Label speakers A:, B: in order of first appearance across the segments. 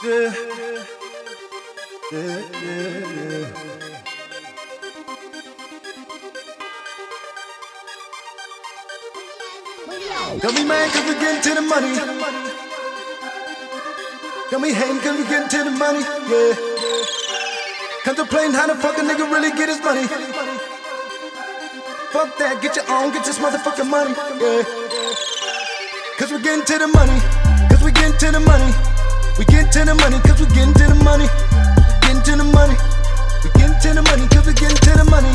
A: Yeah. Yeah, yeah, yeah. Got me mad cause we getting to the money. Got me hating cause we getting to the money. Yeah. Contemplating how the fuck a nigga really get his money. Fuck that, get your own, get this motherfucking money. Yeah. Cause we getting to the money. Cause we getting to the money. We getting to the money cause we getting to the money. We getting to the money. We getting to the money cause we getting to the money.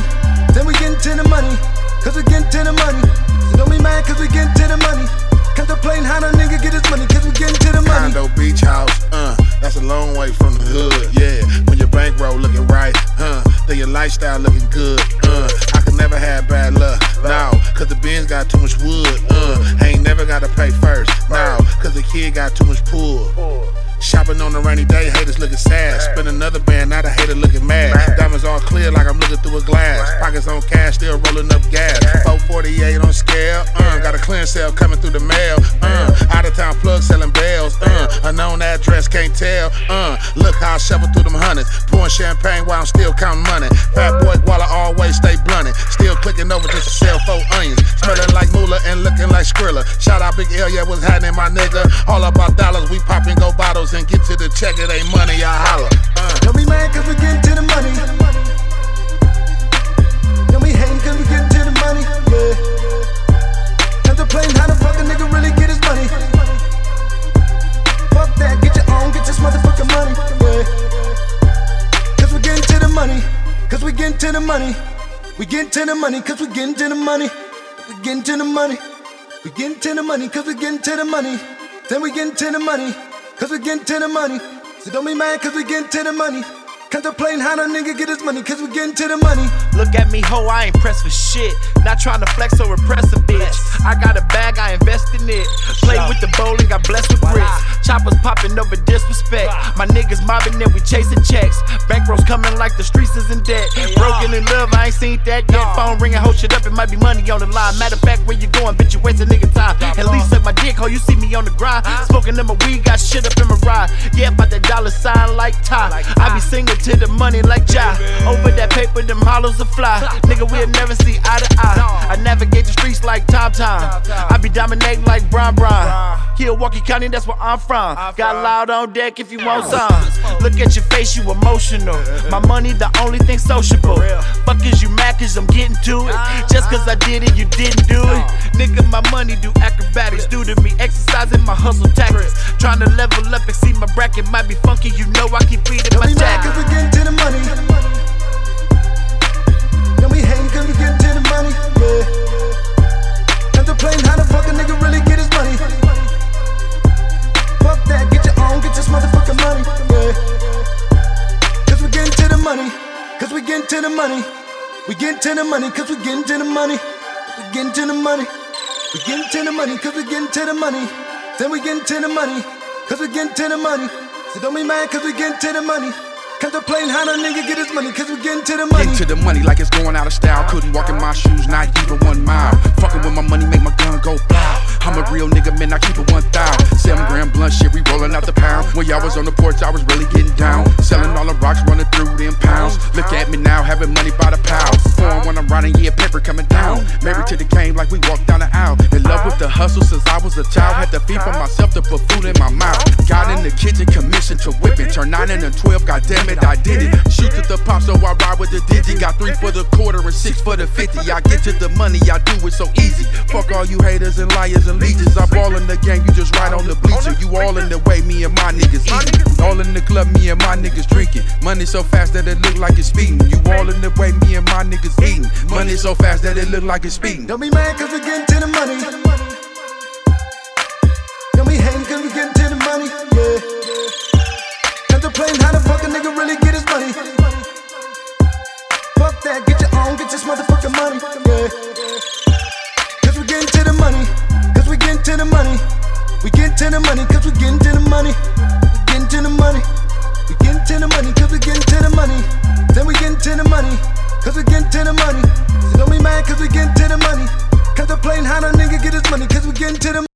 A: Then we getting to the money cause we getting to the money. So don't be mad cause we getting to the money. Contemplating how the nigga get his money cause we getting to the money.
B: Condo beach house, uh, that's a long way from the hood, yeah. When your bankroll looking right, huh, then your lifestyle looking good, uh. I could never have bad luck, no, cause the Benz got too much wood, uh. I ain't never gotta pay first, no, cause the kid got too much pull. Shopping on a rainy day, haters looking sad. Spend another band, now the hater looking mad. Diamonds all clear like I'm looking through a glass. Pockets on cash, still rolling up gas. 448 on scale, uh, got a clearance sale coming through the mail. Uh, out of town plug selling bells, uh, unknown address, can't tell. Uh, look how I shovel through them hundreds. Pouring champagne while I'm still counting money. Fatboi while I always stay blunted. Still clicking over just to sell four onions. Smelling like moolah and looking like Skrilla. Shout out Big L, yeah, what's happening, my nigga? All about check, it ain't money, I holler. Uh.
A: Don't be mad cause we getting to the money. Don't be hating cause we getting to the money. Yeah. Contemplating how the fuck a nigga really get his money. Fuck that, get your own, get this motherfucking money. Yeah. Cause we getting to the money. Cause we getting to the money. We getting to the money cause we getting to the money. We getting to the money. We getting to the money cause we getting to the money. Then we getting to the money cause we getting to the money. So don't be mad cause we getting to the money. Contemplating how the nigga get his money cause we getting to the money.
C: Look at me, ho, I ain't pressed for shit. Not trying to flex or repress a bitch. I got a bag, I invest in it. Play with the bowling, got blessed with grits. Choppers popping over disrespect. My niggas mobbing and we chasing checks. Bankrolls coming like the streets is in debt. Broken in love, I ain't seen that yet. Phone ringing, hold shit up, it might be money on the line. Matter of fact, where you going, bitch, you wasting nigga time. At least suck my dick, ho, you see me on the grind. Smoking in my weed, got shit up in my ride. Yeah, about that dollar sign like Ty. I be singing to the money like Ja. Over that paper, them hollows are fly. Nigga, we'll never see eye to eye. I navigate the streets like Tom Tom. I be dominating like Bron Bron. Milwaukee County, that's where I'm from. Got loud on deck if you want some. Look at your face, you emotional. My money, the only thing sociable. Fuck is you mad cause I'm getting to it? Just cause I did it, you didn't do it. Nigga, my money do acrobatics. Due to me exercising my hustle tactics. Trying to level up and see my bracket might be funky. You know I keep feeding my
A: Don't be mad cause we getting to the money. Don't be hating cause we getting to the money. Yeah. Contemplating how the fuck a nigga really get his money. Fuck that, get your own, get this motherfucking money. Yeah. Cause we getting to the money. Cause we getting to the money. We getting to the money cause we getting to the money. We getting to the money. We getting to the money cause we getting to the money. Then we getting to the money cause we getting to the money. So don't be mad cause we getting to the money. Contemplating how the nigga get his money cause we getting to the money.
D: Into the money like it's going out of style. Couldn't walk in my shoes, not even one mile. Fucking with my money, make my gun go blow. I'm a real nigga, man, I keep it one thou. Seven gram blunt shit, we rolling out the pound. When y'all was on the porch, I was really getting down. Selling all the rocks, running through them pounds. Look at me now, having money by the pound. To whip it. Turn 9 and 12, god damn it, I did it. Shoot to the pop, so I ride with the digi. Got three for the quarter and six for the 50. I get to the money, I do it so easy. Fuck all you haters and liars and leeches. I ball in the game, you just ride on the bleacher. You all in the way, me and my niggas eating. All in the club, me and my niggas drinking. Money so fast that it look like it's speeding. You all in the way, me and my niggas eating. Money so fast that it look like it's speeding.
A: Don't be mad cause we getting to the money. Cause we getting to the money. Don't be mad cause we getting to the money. Contemplating how the nigga get his money cause we getting to the